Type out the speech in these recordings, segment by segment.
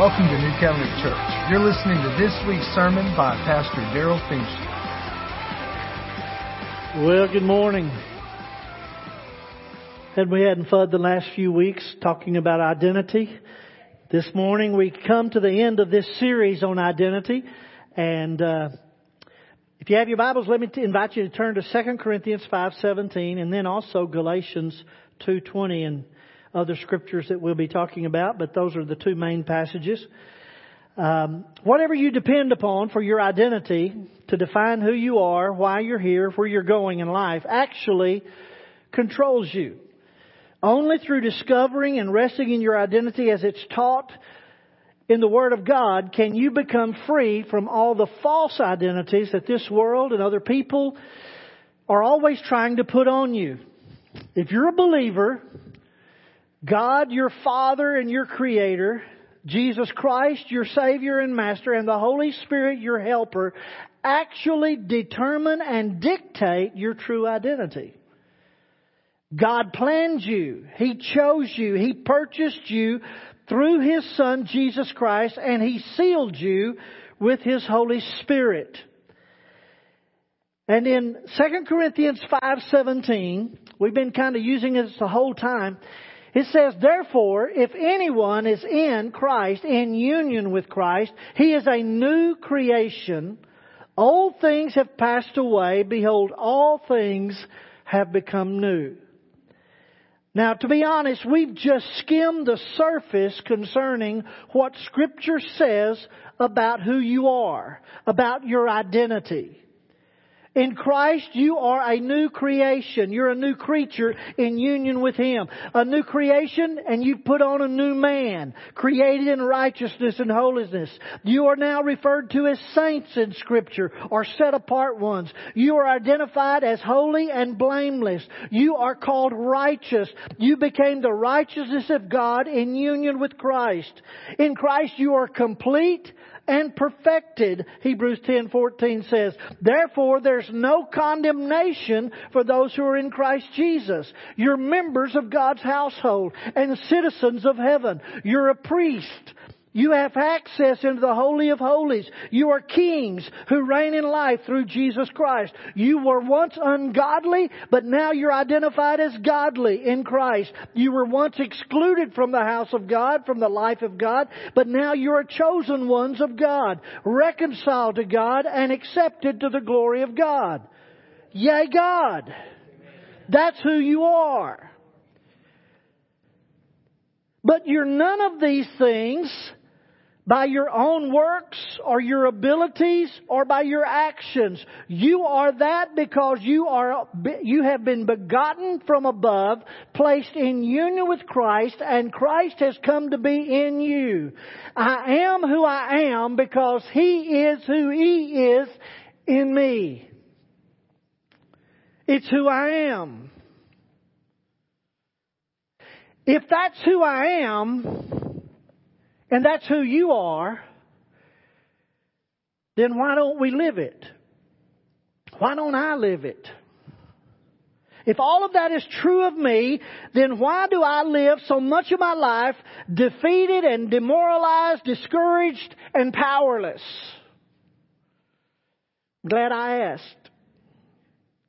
Welcome to New Covenant Church. You're listening to this week's sermon by Pastor Darrell Feemster. Well, good morning. Had we hadn't fun the last few weeks talking about identity. This morning we come to the end of this series on identity, and uh, if you have your Bibles, let me t- invite you to turn to 2 Corinthians 5:17, and then also Galatians 2:20 and other scriptures that we'll be talking about. But those are the two main passages. Um, whatever you depend upon for your identity to define who you are, why you're here, where you're going in life, actually controls you. Only through discovering and resting in your identity as it's taught in the Word of God can you become free from all the false identities that this world and other people are always trying to put on you. If you're a believer, God, your Father and your Creator, Jesus Christ, your Savior and Master, and the Holy Spirit, your Helper, actually determine and dictate your true identity. God planned you. He chose you. He purchased you through His Son, Jesus Christ, and He sealed you with His Holy Spirit. And in 2 Corinthians 5:17, we've been kind of using this the whole time. It says, therefore, if anyone is in Christ, in union with Christ, he is a new creation. Old things have passed away. Behold, all things have become new. Now, to be honest, we've just skimmed the surface concerning what Scripture says about who you are, about your identity. In Christ, you are a new creation. You're a new creature in union with Him. A new creation, and you put on a new man, created in righteousness and holiness. You are now referred to as saints in Scripture, or set apart ones. You are identified as holy and blameless. You are called righteous. You became the righteousness of God in union with Christ. In Christ, you are complete and perfected, Hebrews 10:14 says. Therefore there's no condemnation for those who are in Christ Jesus. You're members of God's household and citizens of heaven. You're a priest. You have access into the Holy of Holies. You are kings who reign in life through Jesus Christ. You were once ungodly, but now you're identified as godly in Christ. You were once excluded from the house of God, from the life of God, but now you're chosen ones of God, reconciled to God and accepted to the glory of God. Yea, God. That's who you are. But you're none of these things by your own works or your abilities or by your actions. You are that because you are, you have been begotten from above, placed in union with Christ, and Christ has come to be in you. I am who I am because He is who He is in me. It's who I am. If that's who I am, and that's who you are, then why don't we live it? Why don't I live it? If all of that is true of me, then why do I live so much of my life defeated and demoralized, discouraged, and powerless? Glad I asked.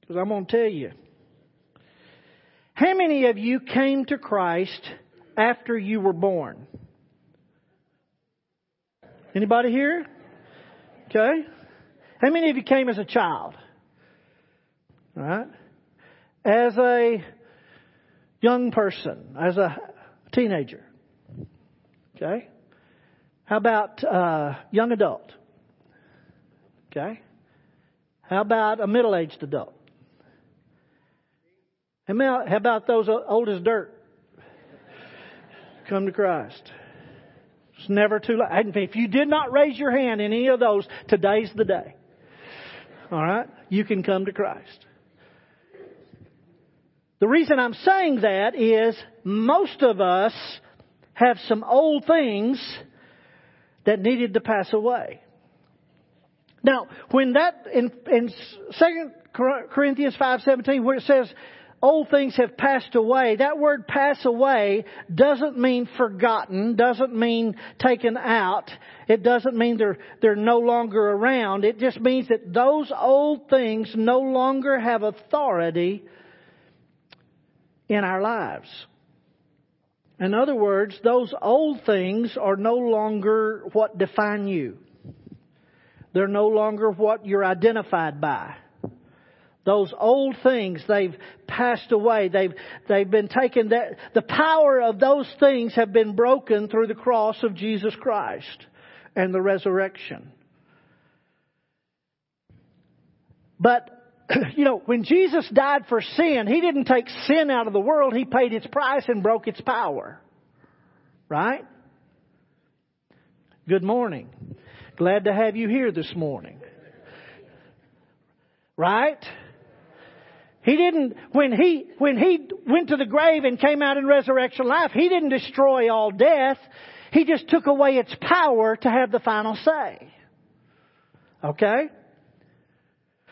Because I'm going to tell you. How many of you came to Christ after you were born? Anybody here? Okay. How many of you came as a child? All right. As a young person, as a teenager. Okay. How about uh, young adult? Okay. How about a middle-aged adult? How about those old as dirt? Come to Christ. It's never too late. If you did not raise your hand in any of those, today's the day. All right? You can come to Christ. The reason I'm saying that is most of us have some old things that needed to pass away. Now, when that in, in 2 Corinthians 5:17 where it says old things have passed away. That word pass away doesn't mean forgotten, doesn't mean taken out. It doesn't mean they're, they're no longer around. It just means that those old things no longer have authority in our lives. In other words, those old things are no longer what define you. They're no longer what you're identified by. Those old things, they've passed away. They've, they've been taken, that, the power of those things have been broken through the cross of Jesus Christ and the resurrection. But, you know, when Jesus died for sin, He didn't take sin out of the world. He paid its price and broke its power. Right? Good morning. Glad to have you here this morning. Right? He didn't, when he, when he went to the grave and came out in resurrection life, he didn't destroy all death. He just took away its power to have the final say. Okay?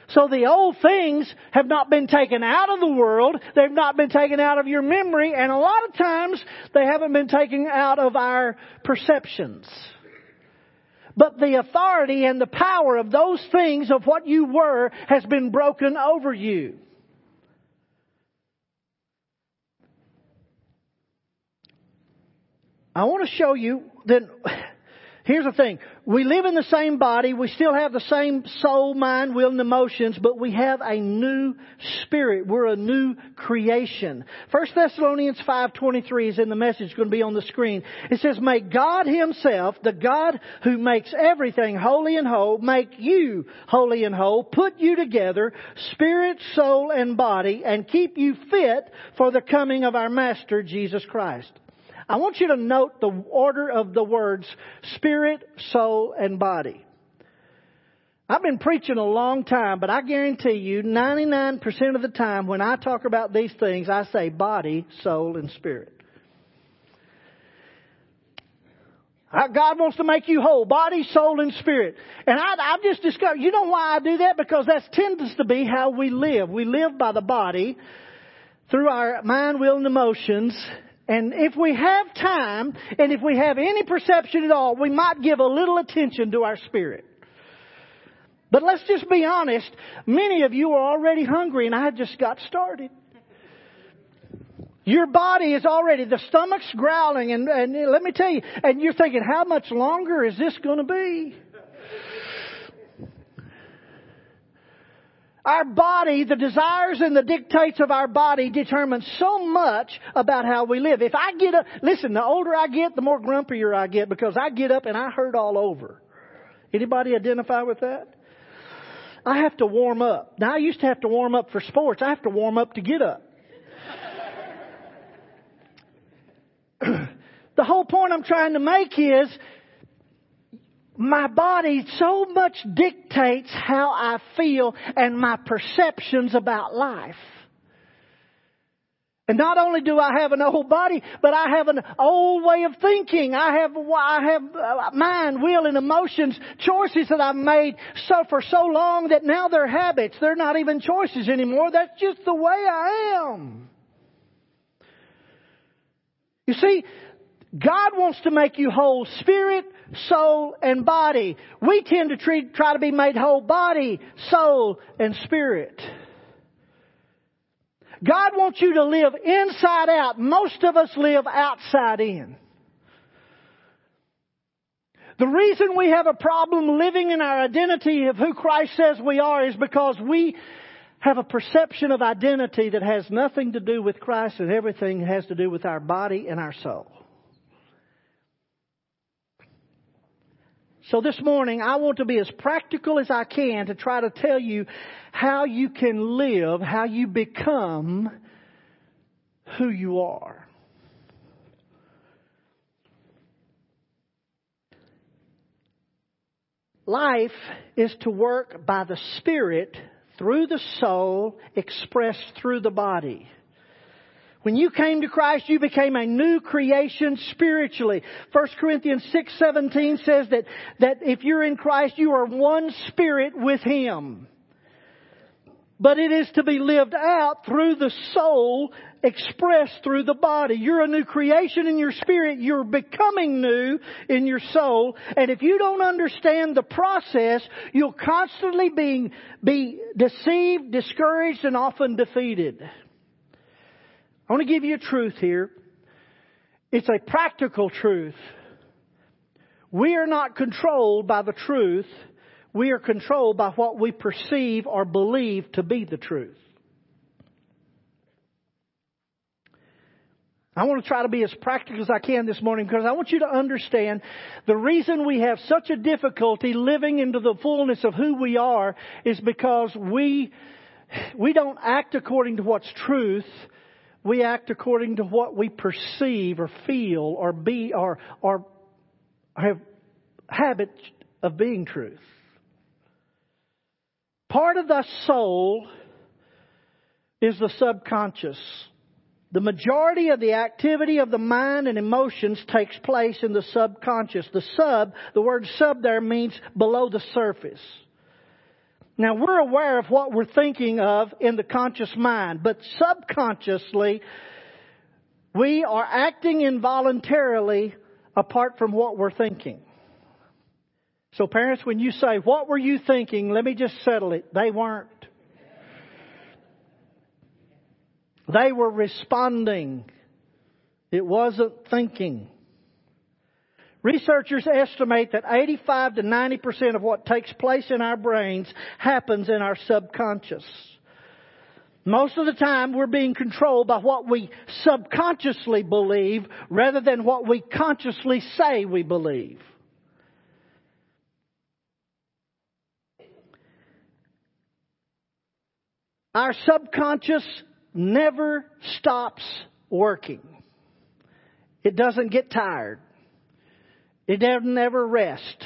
So the old things have not been taken out of the world. They've not been taken out of your memory. And a lot of times they haven't been taken out of our perceptions. But the authority and the power of those things of what you were has been broken over you. I want to show you that here's the thing. We live in the same body. We still have the same soul, mind, will, and emotions, but we have a new spirit. We're a new creation. 1 Thessalonians 5.23 is in the message going to be on the screen. It says, May God Himself, the God who makes everything holy and whole, make you holy and whole, put you together, spirit, soul, and body, and keep you fit for the coming of our Master, Jesus Christ. I want you to note the order of the words spirit, soul, and body. I've been preaching a long time, but I guarantee you 99% of the time when I talk about these things, I say body, soul, and spirit. God wants to make you whole, body, soul, and spirit. And I, I've just discovered, you know why I do that? Because that tends to be how we live. We live by the body, through our mind, will, and emotions, and if we have time, and if we have any perception at all, we might give a little attention to our spirit. But let's just be honest, many of you are already hungry and I just got started. Your body is already, the stomach's growling and, and let me tell you, and you're thinking, how much longer is this going to be? Our body, the desires and the dictates of our body determine so much about how we live. If I get up, listen, the older I get, the more grumpier I get because I get up and I hurt all over. Anybody identify with that? I have to warm up. Now I used to have to warm up for sports. I have to warm up to get up. the whole point I'm trying to make is my body so much dictates how I feel and my perceptions about life. And not only do I have an old body, but I have an old way of thinking. I have, I have uh, mind, will, and emotions, choices that I've made so for so long that now they're habits. They're not even choices anymore. That's just the way I am. You see, God wants to make you whole spirit, soul, and body. We tend to treat, try to be made whole body, soul, and spirit. God wants you to live inside out. Most of us live outside in. The reason we have a problem living in our identity of who Christ says we are is because we have a perception of identity that has nothing to do with Christ and everything has to do with our body and our soul. So this morning, I want to be as practical as I can to try to tell you how you can live, how you become who you are. Life is to work by the Spirit through the soul, expressed through the body. When you came to Christ, you became a new creation spiritually. 1 Corinthians 6:17 says that, that if you're in Christ, you are one spirit with Him. but it is to be lived out through the soul, expressed through the body. You're a new creation in your spirit. You're becoming new in your soul. And if you don't understand the process, you'll constantly be, be deceived, discouraged, and often defeated. I want to give you a truth here. It's a practical truth. We are not controlled by the truth we are controlled by what we perceive or believe to be the truth. I want to try to be as practical as I can this morning because I want you to understand the reason we have such a difficulty living into the fullness of who we are is because we, we don't act according to what's truth. We act according to what we perceive or feel or be or, or have habits of being truth. Part of the soul is the subconscious. The majority of the activity of the mind and emotions takes place in the subconscious. The sub, the word sub there means below the surface. Now we're aware of what we're thinking of in the conscious mind, but subconsciously, we are acting involuntarily apart from what we're thinking. So parents, when you say, what were you thinking? Let me just settle it. They weren't. They were responding. It wasn't thinking. Researchers estimate that 85 to 90% of what takes place in our brains happens in our subconscious. Most of the time we're being controlled by what we subconsciously believe rather than what we consciously say we believe. Our subconscious never stops working. It doesn't get tired. It doesn't ever rest.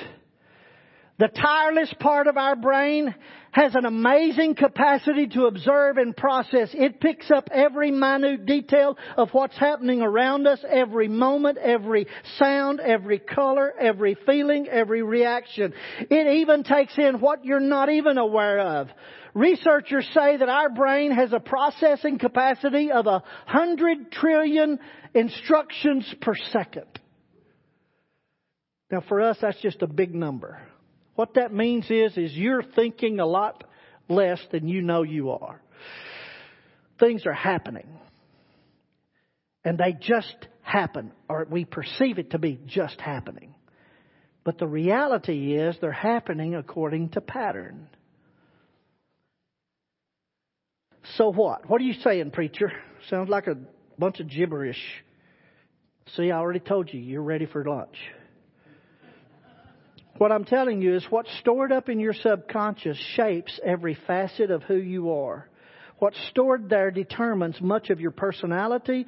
The tireless part of our brain has an amazing capacity to observe and process. It picks up every minute detail of what's happening around us, every moment, every sound, every color, every feeling, every reaction. It even takes in what you're not even aware of. Researchers say that our brain has a processing capacity of a hundred trillion instructions per second. Now for us, that's just a big number. What that means is, is you're thinking a lot less than you know you are. Things are happening. And they just happen, or we perceive it to be just happening. But the reality is they're happening according to pattern. So what? What are you saying, preacher? Sounds like a bunch of gibberish. See, I already told you, you're ready for lunch. What I'm telling you is what's stored up in your subconscious shapes every facet of who you are. What's stored there determines much of your personality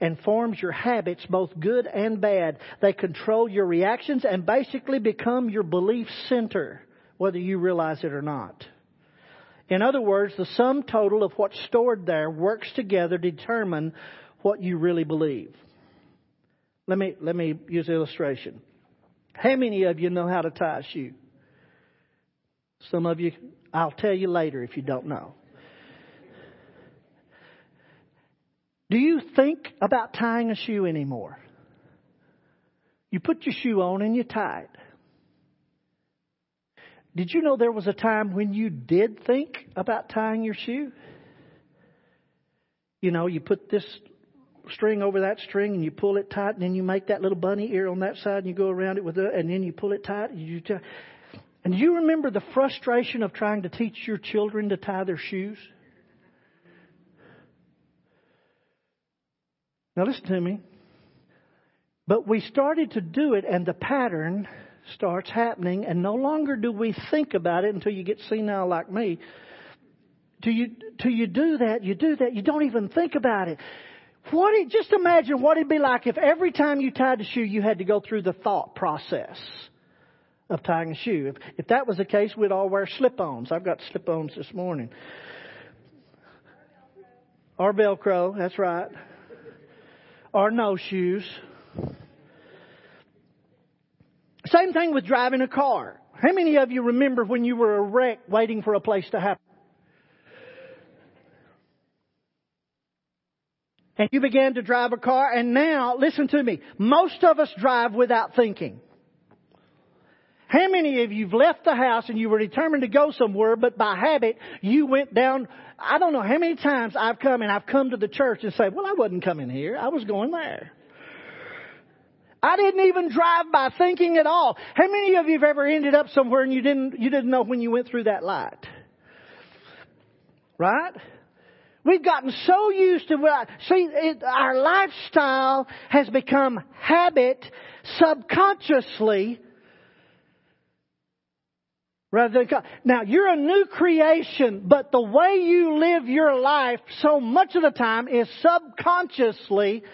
and forms your habits, both good and bad. They control your reactions and basically become your belief center, whether you realize it or not. In other words, the sum total of what's stored there works together to determine what you really believe. Let me, let me use illustration. How many of you know how to tie a shoe? Some of you, I'll tell you later if you don't know. Do you think about tying a shoe anymore? You put your shoe on and you tie it. Did you know there was a time when you did think about tying your shoe? You know, you put this string over that string and you pull it tight and then you make that little bunny ear on that side and you go around it with it and then you pull it tight and you tie. And you remember the frustration of trying to teach your children to tie their shoes? Now listen to me. But we started to do it and the pattern starts happening, and no longer do we think about it until you get senile like me. Do you, do you do that? You do that. You don't even think about it. What it, just imagine what it'd be like if every time you tied a shoe, you had to go through the thought process of tying a shoe. If, if that was the case, we'd all wear slip-ons. I've got slip-ons this morning. Or Velcro, that's right. Or no shoes. Same thing with driving a car. How many of you remember when you were a wreck waiting for a place to happen? And you began to drive a car, and now, listen to me, most of us drive without thinking. How many of you've left the house and you were determined to go somewhere, but by habit you went down? I don't know how many times I've come and I've come to the church and say, "Well, I wasn't coming here; I was going there." I didn't even drive by thinking at all. How many of you have ever ended up somewhere and you didn't you didn't know when you went through that light? Right? We've gotten so used to what, see, it, our lifestyle has become habit subconsciously rather than, now you're a new creation, but the way you live your life so much of the time is subconsciously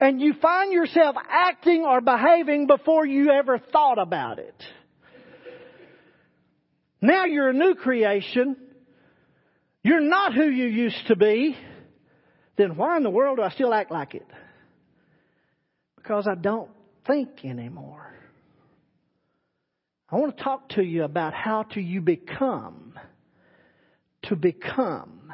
and you find yourself acting or behaving before you ever thought about it. Now you're a new creation you're not who you used to be, then why in the world do I still act like it? Because I don't think anymore. I want to talk to you about how to you become. To become.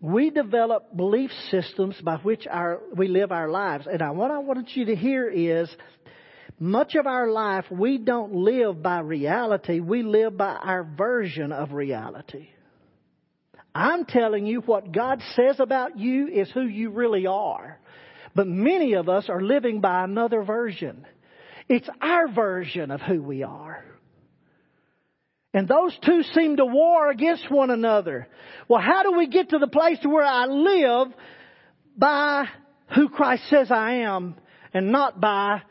We develop belief systems by which our, we live our lives. And I, what I want you to hear is much of our life, we don't live by reality, we live by our version of reality. I'm telling you what God says about you is who you really are. But many of us are living by another version. It's our version of who we are. And those two seem to war against one another. Well, how do we get to the place to where I live by who Christ says I am and not by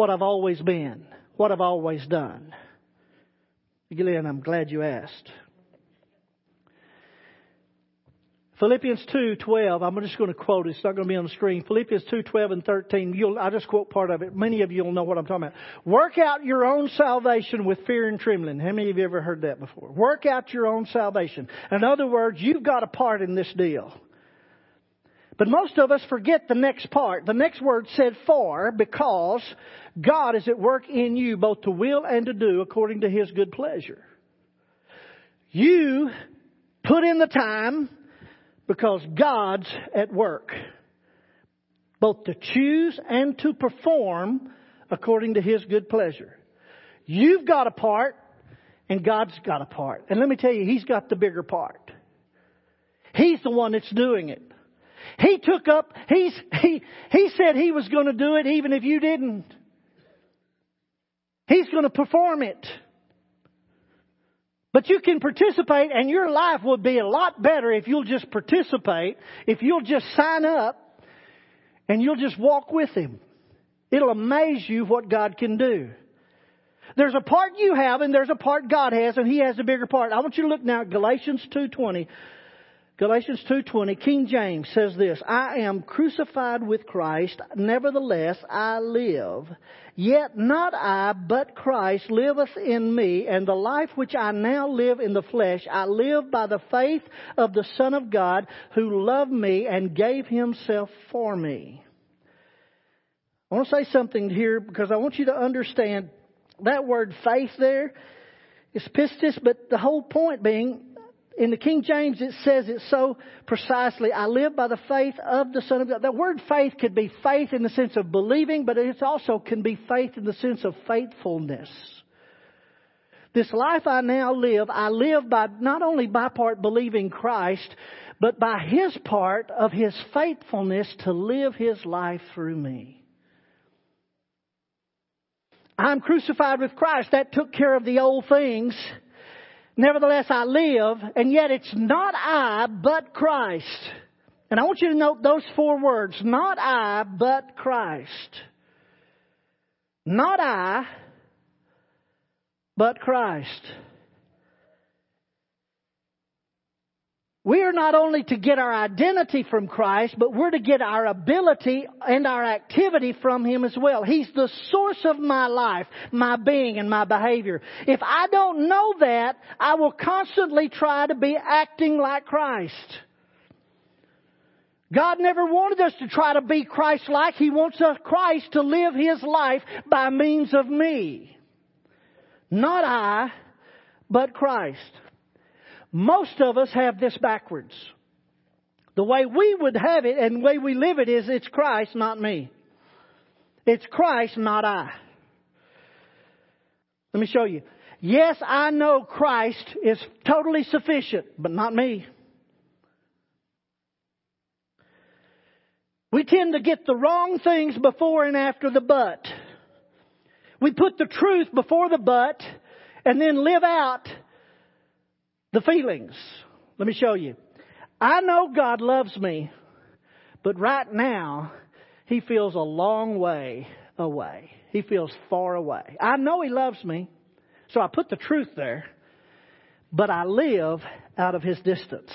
what I've always been, what I've always done. Gillian, I'm glad you asked. Philippians 2:12. I'm just going to quote it. It's not going to be on the screen. Philippians 2:12 and 13. You'll, I'll just quote part of it. Many of you will know what I'm talking about. Work out your own salvation with fear and trembling. How many of you ever heard that before? Work out your own salvation. In other words, you've got a part in this deal. But most of us forget the next part. The next word said for, because God is at work in you both to will and to do according to His good pleasure. You put in the time because God's at work. Both to choose and to perform according to His good pleasure. You've got a part and God's got a part. And let me tell you, He's got the bigger part. He's the one that's doing it. He took up, he's, he, he said he was going to do it even if you didn't. He's going to perform it. But you can participate and your life would be a lot better if you'll just participate, if you'll just sign up and you'll just walk with Him. It'll amaze you what God can do. There's a part you have and there's a part God has and He has a bigger part. I want you to look now at Galatians 2.20. Galatians 2:20 King James says this, I am crucified with Christ, nevertheless I live. Yet not I, but Christ liveth in me, and the life which I now live in the flesh, I live by the faith of the Son of God, who loved me and gave himself for me. I want to say something here because I want you to understand that word faith there is pistis, but the whole point being in the King James, it says it so precisely. I live by the faith of the Son of God. The word faith could be faith in the sense of believing, but it also can be faith in the sense of faithfulness. This life I now live, I live by not only by part believing Christ, but by His part of His faithfulness to live His life through me. I'm crucified with Christ. That took care of the old things. Nevertheless, I live, and yet it's not I, but Christ. And I want you to note those four words. Not I, but Christ. Not I, but Christ. We are not only to get our identity from Christ, but we're to get our ability and our activity from Him as well. He's the source of my life, my being, and my behavior. If I don't know that, I will constantly try to be acting like Christ. God never wanted us to try to be Christ-like. He wants us, Christ to live His life by means of me. Not I, but Christ. Most of us have this backwards. The way we would have it and the way we live it is it's Christ, not me. It's Christ, not I. Let me show you. Yes, I know Christ is totally sufficient, but not me. We tend to get the wrong things before and after the but. We put the truth before the but and then live out the feelings. Let me show you. I know God loves me, but right now, He feels a long way away. He feels far away. I know He loves me, so I put the truth there, but I live out of His distance.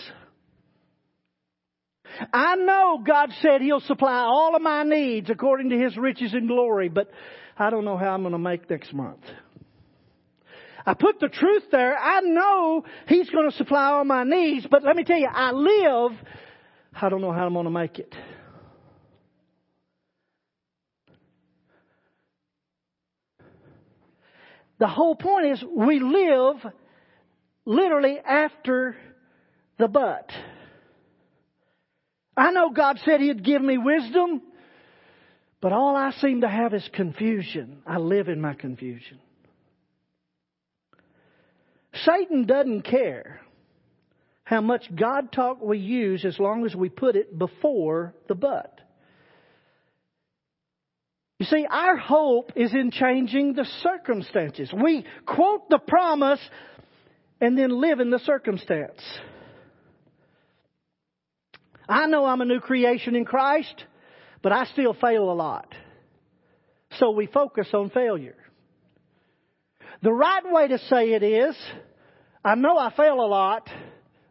I know God said He'll supply all of my needs according to His riches and glory, but I don't know how I'm going to make next month. I put the truth there. I know He's going to supply all my needs, but let me tell you, I live, I don't know how I'm going to make it. The whole point is we live literally after the but. I know God said He'd give me wisdom, but all I seem to have is confusion. I live in my confusion. Satan doesn't care how much God talk we use as long as we put it before the but. You see, our hope is in changing the circumstances. We quote the promise and then live in the circumstance. I know I'm a new creation in Christ, but I still fail a lot. So we focus on failure. The right way to say it is, I know I fail a lot,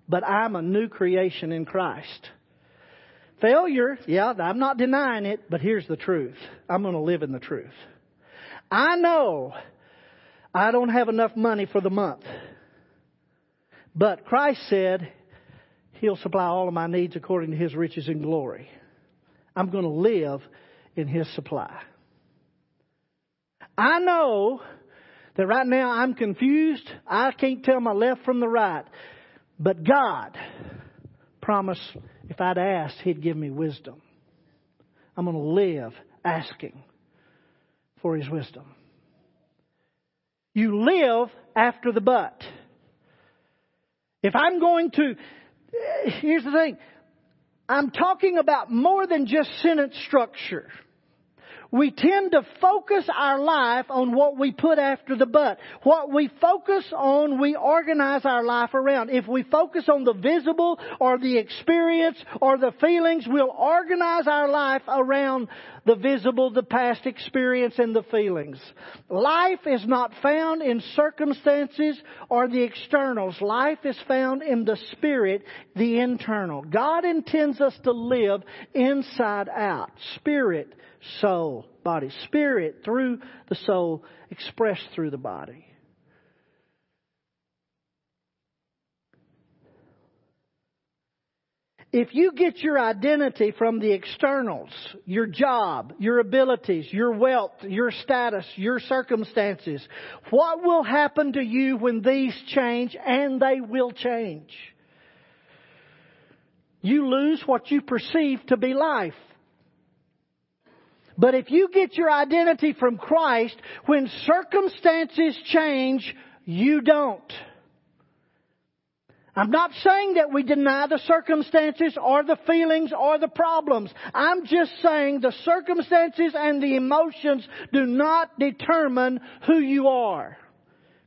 but I'm a new creation in Christ. Failure, yeah, I'm not denying it, but here's the truth. I'm going to live in the truth. I know I don't have enough money for the month. But Christ said He'll supply all of my needs according to His riches and glory. I'm going to live in His supply. I know that right now I'm confused. I can't tell my left from the right. But God promised if I'd asked, He'd give me wisdom. I'm going to live asking for His wisdom. You live after the but. If I'm going to, here's the thing. I'm talking about more than just sentence structure we tend to focus our life on what we put after the but. What we focus on, we organize our life around. If we focus on the visible or the experience or the feelings, we'll organize our life around the visible, the past experience, and the feelings. Life is not found in circumstances or the externals. Life is found in the spirit, the internal. God intends us to live inside out. Spirit, soul, body. Spirit through the soul, expressed through the body. If you get your identity from the externals, your job, your abilities, your wealth, your status, your circumstances, what will happen to you when these change? And they will change. You lose what you perceive to be life. But if you get your identity from Christ, when circumstances change, you don't. I'm not saying that we deny the circumstances or the feelings or the problems. I'm just saying the circumstances and the emotions do not determine who you are.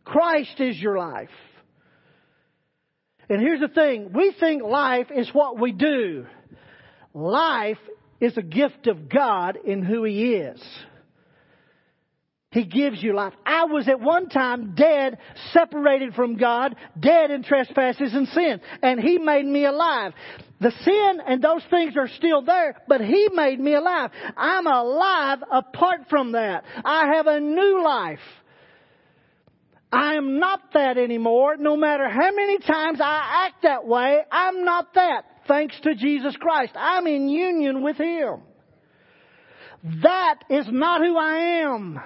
Christ is your life. And here's the thing. We think life is what we do. Life is a gift of God in who He is. He gives you life. I was at one time dead, separated from God, dead in trespasses and sin, and He made me alive. The sin and those things are still there, but He made me alive. I'm alive apart from that. I have a new life. I am not that anymore. No matter how many times I act that way, I'm not that thanks to Jesus Christ. I'm in union with Him. That is not who I am.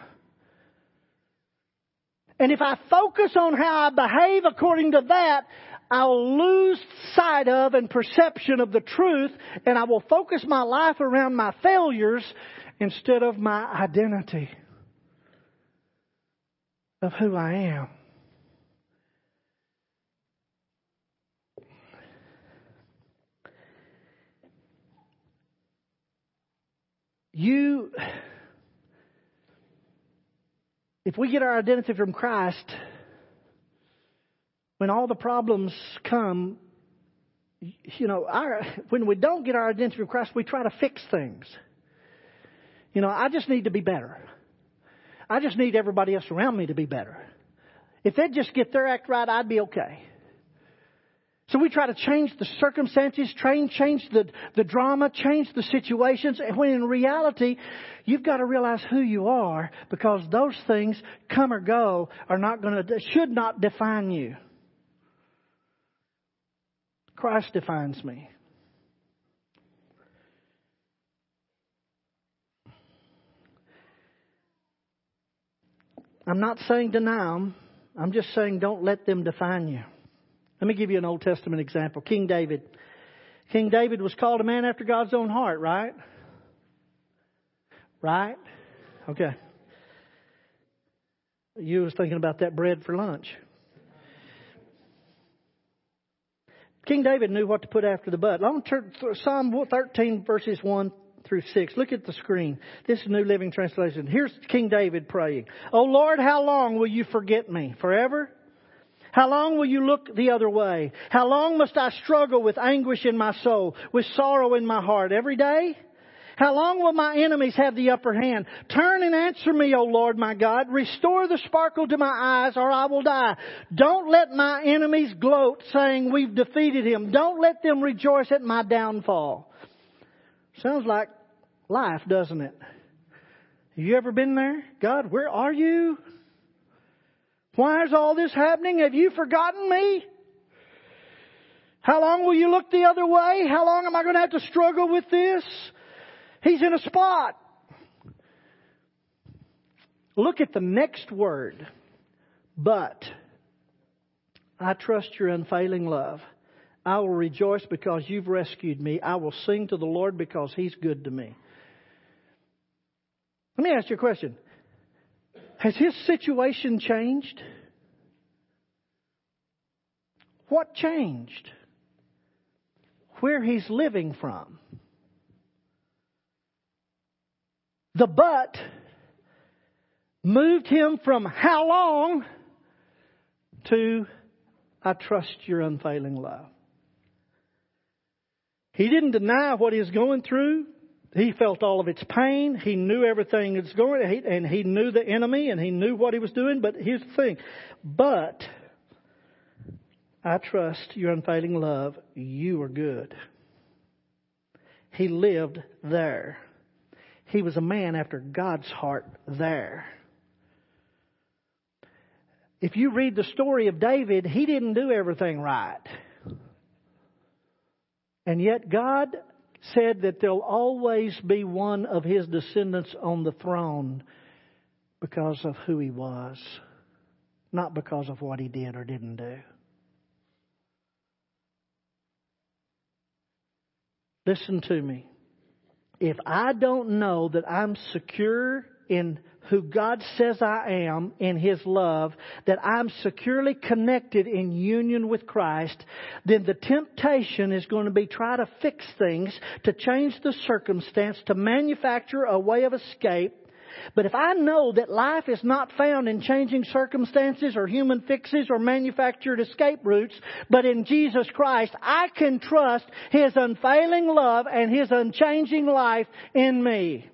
And if I focus on how I behave according to that, I'll lose sight of and perception of the truth, and I will focus my life around my failures instead of my identity of who I am. You, if we get our identity from Christ, when all the problems come, you know, our, when we don't get our identity from Christ, we try to fix things. You know, I just need to be better. I just need everybody else around me to be better. If they'd just get their act right, I'd be okay. So we try to change the circumstances, train, change the, the drama, change the situations, and when in reality, you've got to realize who you are because those things, come or go, are not going to, should not define you. Christ defines me. I'm not saying deny them. I'm just saying don't let them define you. Let me give you an Old Testament example. King David. King David was called a man after God's own heart, right? Right? Okay. You was thinking about that bread for lunch. King David knew what to put after the but. Psalm 13 verses 1 through 6. Look at the screen. This is New Living Translation. Here's King David praying. Oh Lord, how long will you forget me? Forever? How long will you look the other way? How long must I struggle with anguish in my soul, with sorrow in my heart every day? How long will my enemies have the upper hand? Turn and answer me, O Lord my God. Restore the sparkle to my eyes or I will die. Don't let my enemies gloat saying we've defeated him. Don't let them rejoice at my downfall. Sounds like life, doesn't it? Have you ever been there? God, where are you? Why is all this happening? Have you forgotten me? How long will you look the other way? How long am I going to have to struggle with this? He's in a spot. Look at the next word. But I trust your unfailing love. I will rejoice because you've rescued me. I will sing to the Lord because he's good to me. Let me ask you a question. Has his situation changed? What changed? Where he's living from. The but moved him from how long to I trust your unfailing love. He didn't deny what he was going through. He felt all of its pain. He knew everything that's going, and he knew the enemy, and he knew what he was doing. But here's the thing. But I trust your unfailing love. You are good. He lived there. He was a man after God's heart there. If you read the story of David, he didn't do everything right. And yet God said that there'll always be one of his descendants on the throne because of who he was, not because of what he did or didn't do. Listen to me if I don't know that I'm secure in who God says I am in His love, that I'm securely connected in union with Christ, then the temptation is going to be try to fix things, to change the circumstance, to manufacture a way of escape but if I know that life is not found in changing circumstances or human fixes or manufactured escape routes, but in Jesus Christ, I can trust His unfailing love and His unchanging life in me.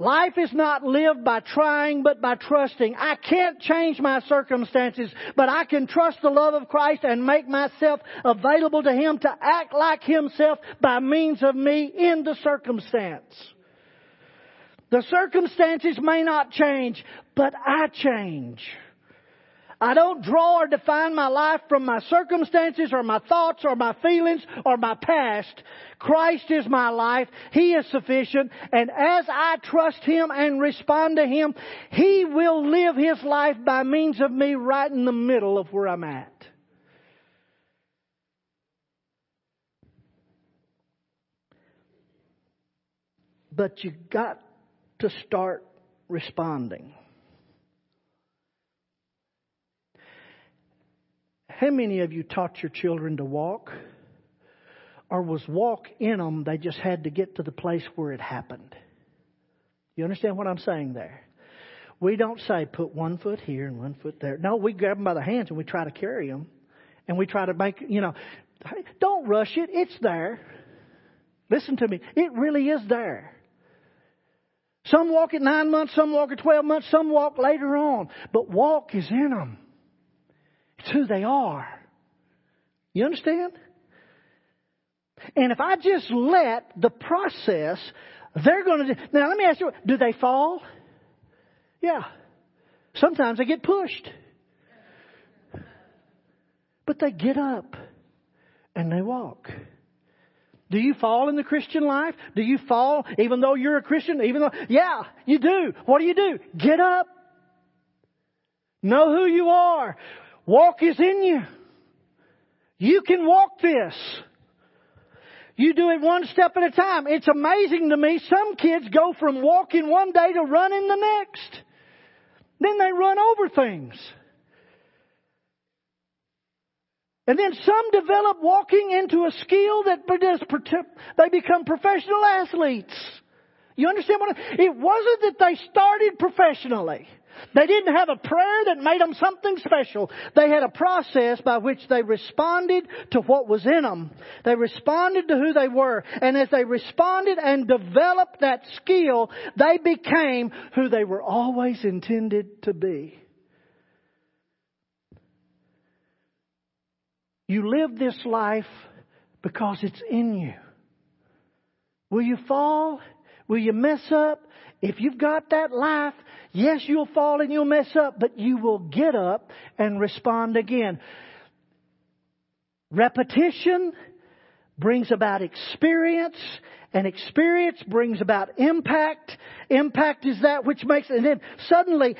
Life is not lived by trying, but by trusting. I can't change my circumstances, but I can trust the love of Christ and make myself available to Him to act like Himself by means of me in the circumstance. The circumstances may not change, but I change. I don't draw or define my life from my circumstances or my thoughts or my feelings or my past. Christ is my life. He is sufficient. And as I trust Him and respond to Him, He will live His life by means of me right in the middle of where I'm at. But you've got to start responding. How many of you taught your children to walk? Or was walk in them, they just had to get to the place where it happened? You understand what I'm saying there? We don't say put one foot here and one foot there. No, we grab them by the hands and we try to carry them. And we try to make, you know, don't rush it. It's there. Listen to me. It really is there. Some walk at nine months, some walk at 12 months, some walk later on. But walk is in them. It's who they are. You understand? And if I just let the process, they're going to. Now, let me ask you do they fall? Yeah. Sometimes they get pushed. But they get up and they walk. Do you fall in the Christian life? Do you fall even though you're a Christian? Even though, yeah, you do. What do you do? Get up. Know who you are. Walk is in you. You can walk this. You do it one step at a time. It's amazing to me. Some kids go from walking one day to running the next. Then they run over things. And then some develop walking into a skill that they become professional athletes. You understand what I, it wasn't that they started professionally. They didn't have a prayer that made them something special. They had a process by which they responded to what was in them. They responded to who they were. And as they responded and developed that skill, they became who they were always intended to be. You live this life because it's in you. Will you fall? Will you mess up? If you've got that life, yes, you'll fall and you'll mess up, but you will get up and respond again. Repetition brings about experience, and experience brings about impact. Impact is that which makes, and then suddenly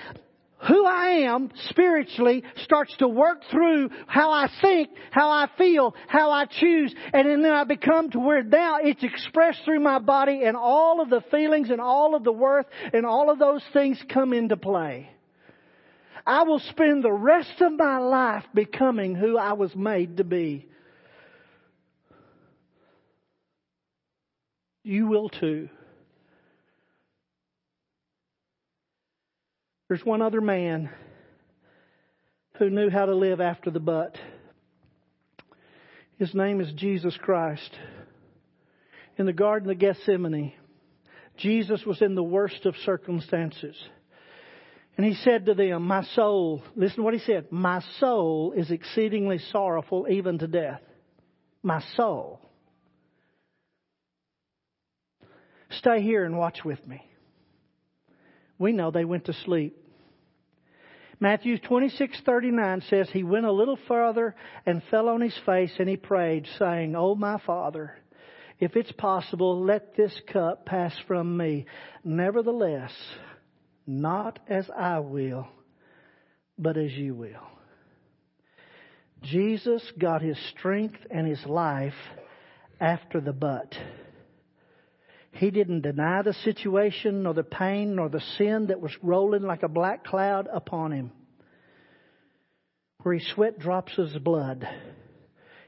who I am spiritually starts to work through how I think, how I feel, how I choose, and then I become to where now it's expressed through my body and all of the feelings and all of the worth and all of those things come into play. I will spend the rest of my life becoming who I was made to be. You will too. There's one other man who knew how to live after the but. His name is Jesus Christ. In the Garden of Gethsemane, Jesus was in the worst of circumstances. And he said to them, My soul, listen to what he said, my soul is exceedingly sorrowful even to death. My soul. Stay here and watch with me. We know they went to sleep. Matthew 26:39 says he went a little further and fell on his face and he prayed saying, "Oh my Father, if it's possible, let this cup pass from me. Nevertheless, not as I will, but as you will." Jesus got his strength and his life after the but. He didn't deny the situation, nor the pain, nor the sin that was rolling like a black cloud upon him. Where he sweat drops of blood.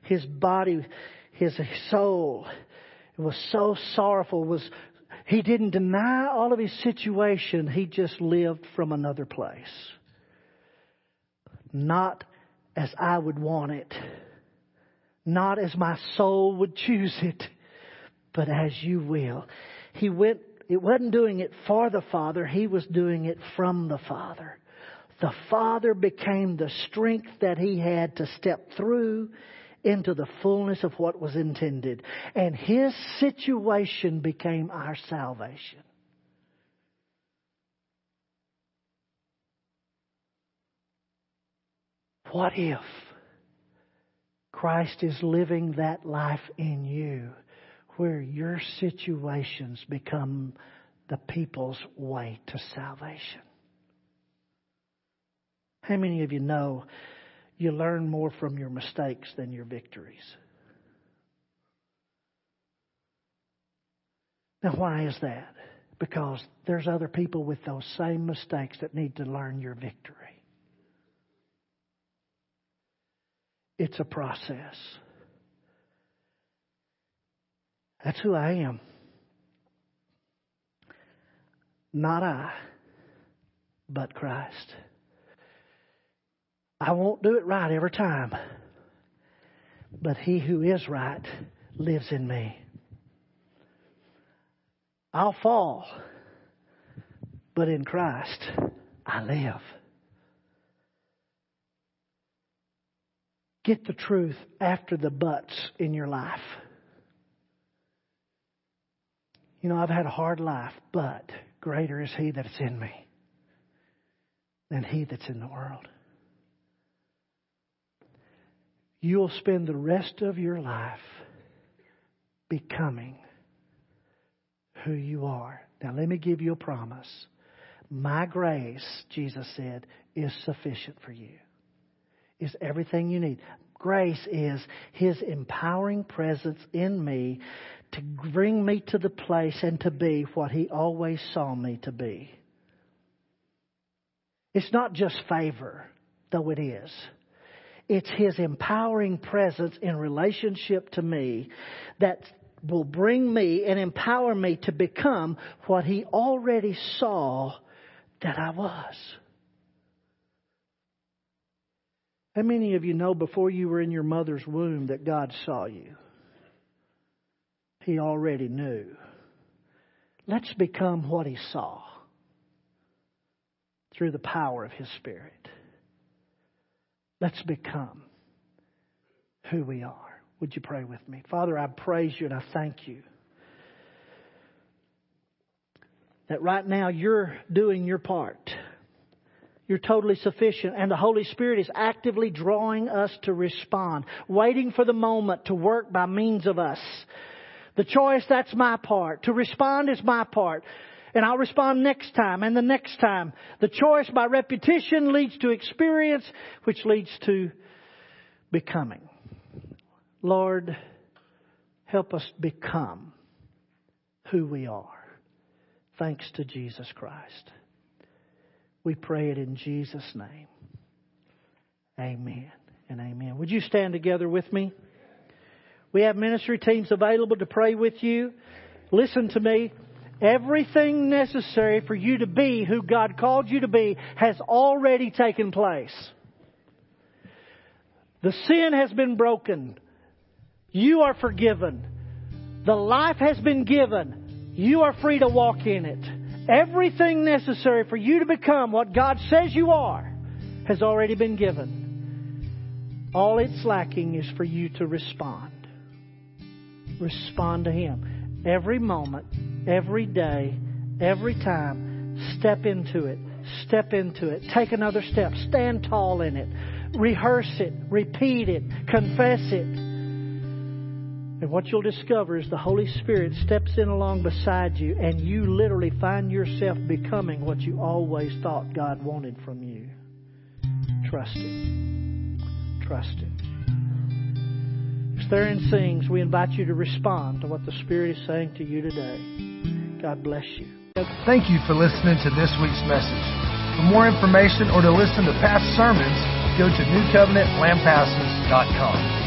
His body, his soul, was so sorrowful, was he didn't deny all of his situation, he just lived from another place. Not as I would want it. Not as my soul would choose it but as you will. He went, it wasn't doing it for the Father, he was doing it from the Father. The Father became the strength that he had to step through into the fullness of what was intended. And his situation became our salvation. What if Christ is living that life in you? Where your situations become the people's way to salvation. How many of you know you learn more from your mistakes than your victories? Now, why is that? Because there's other people with those same mistakes that need to learn your victory. It's a process. That's who I am. Not I, but Christ. I won't do it right every time, but He who is right lives in me. I'll fall, but in Christ I live. Get the truth after the buts in your life. You know, I've had a hard life, but greater is He that's in me than He that's in the world. You'll spend the rest of your life becoming who you are. Now, let me give you a promise. My grace, Jesus said, is sufficient for you, is everything you need. Grace is His empowering presence in me to bring me to the place and to be what He always saw me to be. It's not just favor, though it is. It's His empowering presence in relationship to me that will bring me and empower me to become what He already saw that I was. How many of you know before you were in your mother's womb that God saw you? He already knew. Let's become what He saw through the power of His Spirit. Let's become who we are. Would you pray with me? Father, I praise you and I thank you that right now you're doing your part. You're totally sufficient, and the Holy Spirit is actively drawing us to respond, waiting for the moment to work by means of us. The choice, that's my part. To respond is my part. And I'll respond next time and the next time. The choice by repetition leads to experience, which leads to becoming. Lord, help us become who we are. Thanks to Jesus Christ. We pray it in Jesus' name. Amen and amen. Would you stand together with me? We have ministry teams available to pray with you. Listen to me. Everything necessary for you to be who God called you to be has already taken place. The sin has been broken. You are forgiven. The life has been given. You are free to walk in it. Everything necessary for you to become what God says you are has already been given. All it's lacking is for you to respond. Respond to Him. Every moment, every day, every time, step into it. Step into it. Take another step. Stand tall in it. Rehearse it. Repeat it. Confess it and what you'll discover is the Holy Spirit steps in along beside you, and you literally find yourself becoming what you always thought God wanted from you. Trust Him. Trust Him. As Theron sings, we invite you to respond to what the Spirit is saying to you today. God bless you. Thank you for listening to this week's message. For more information or to listen to past sermons, go to newcovenantlampasas.com.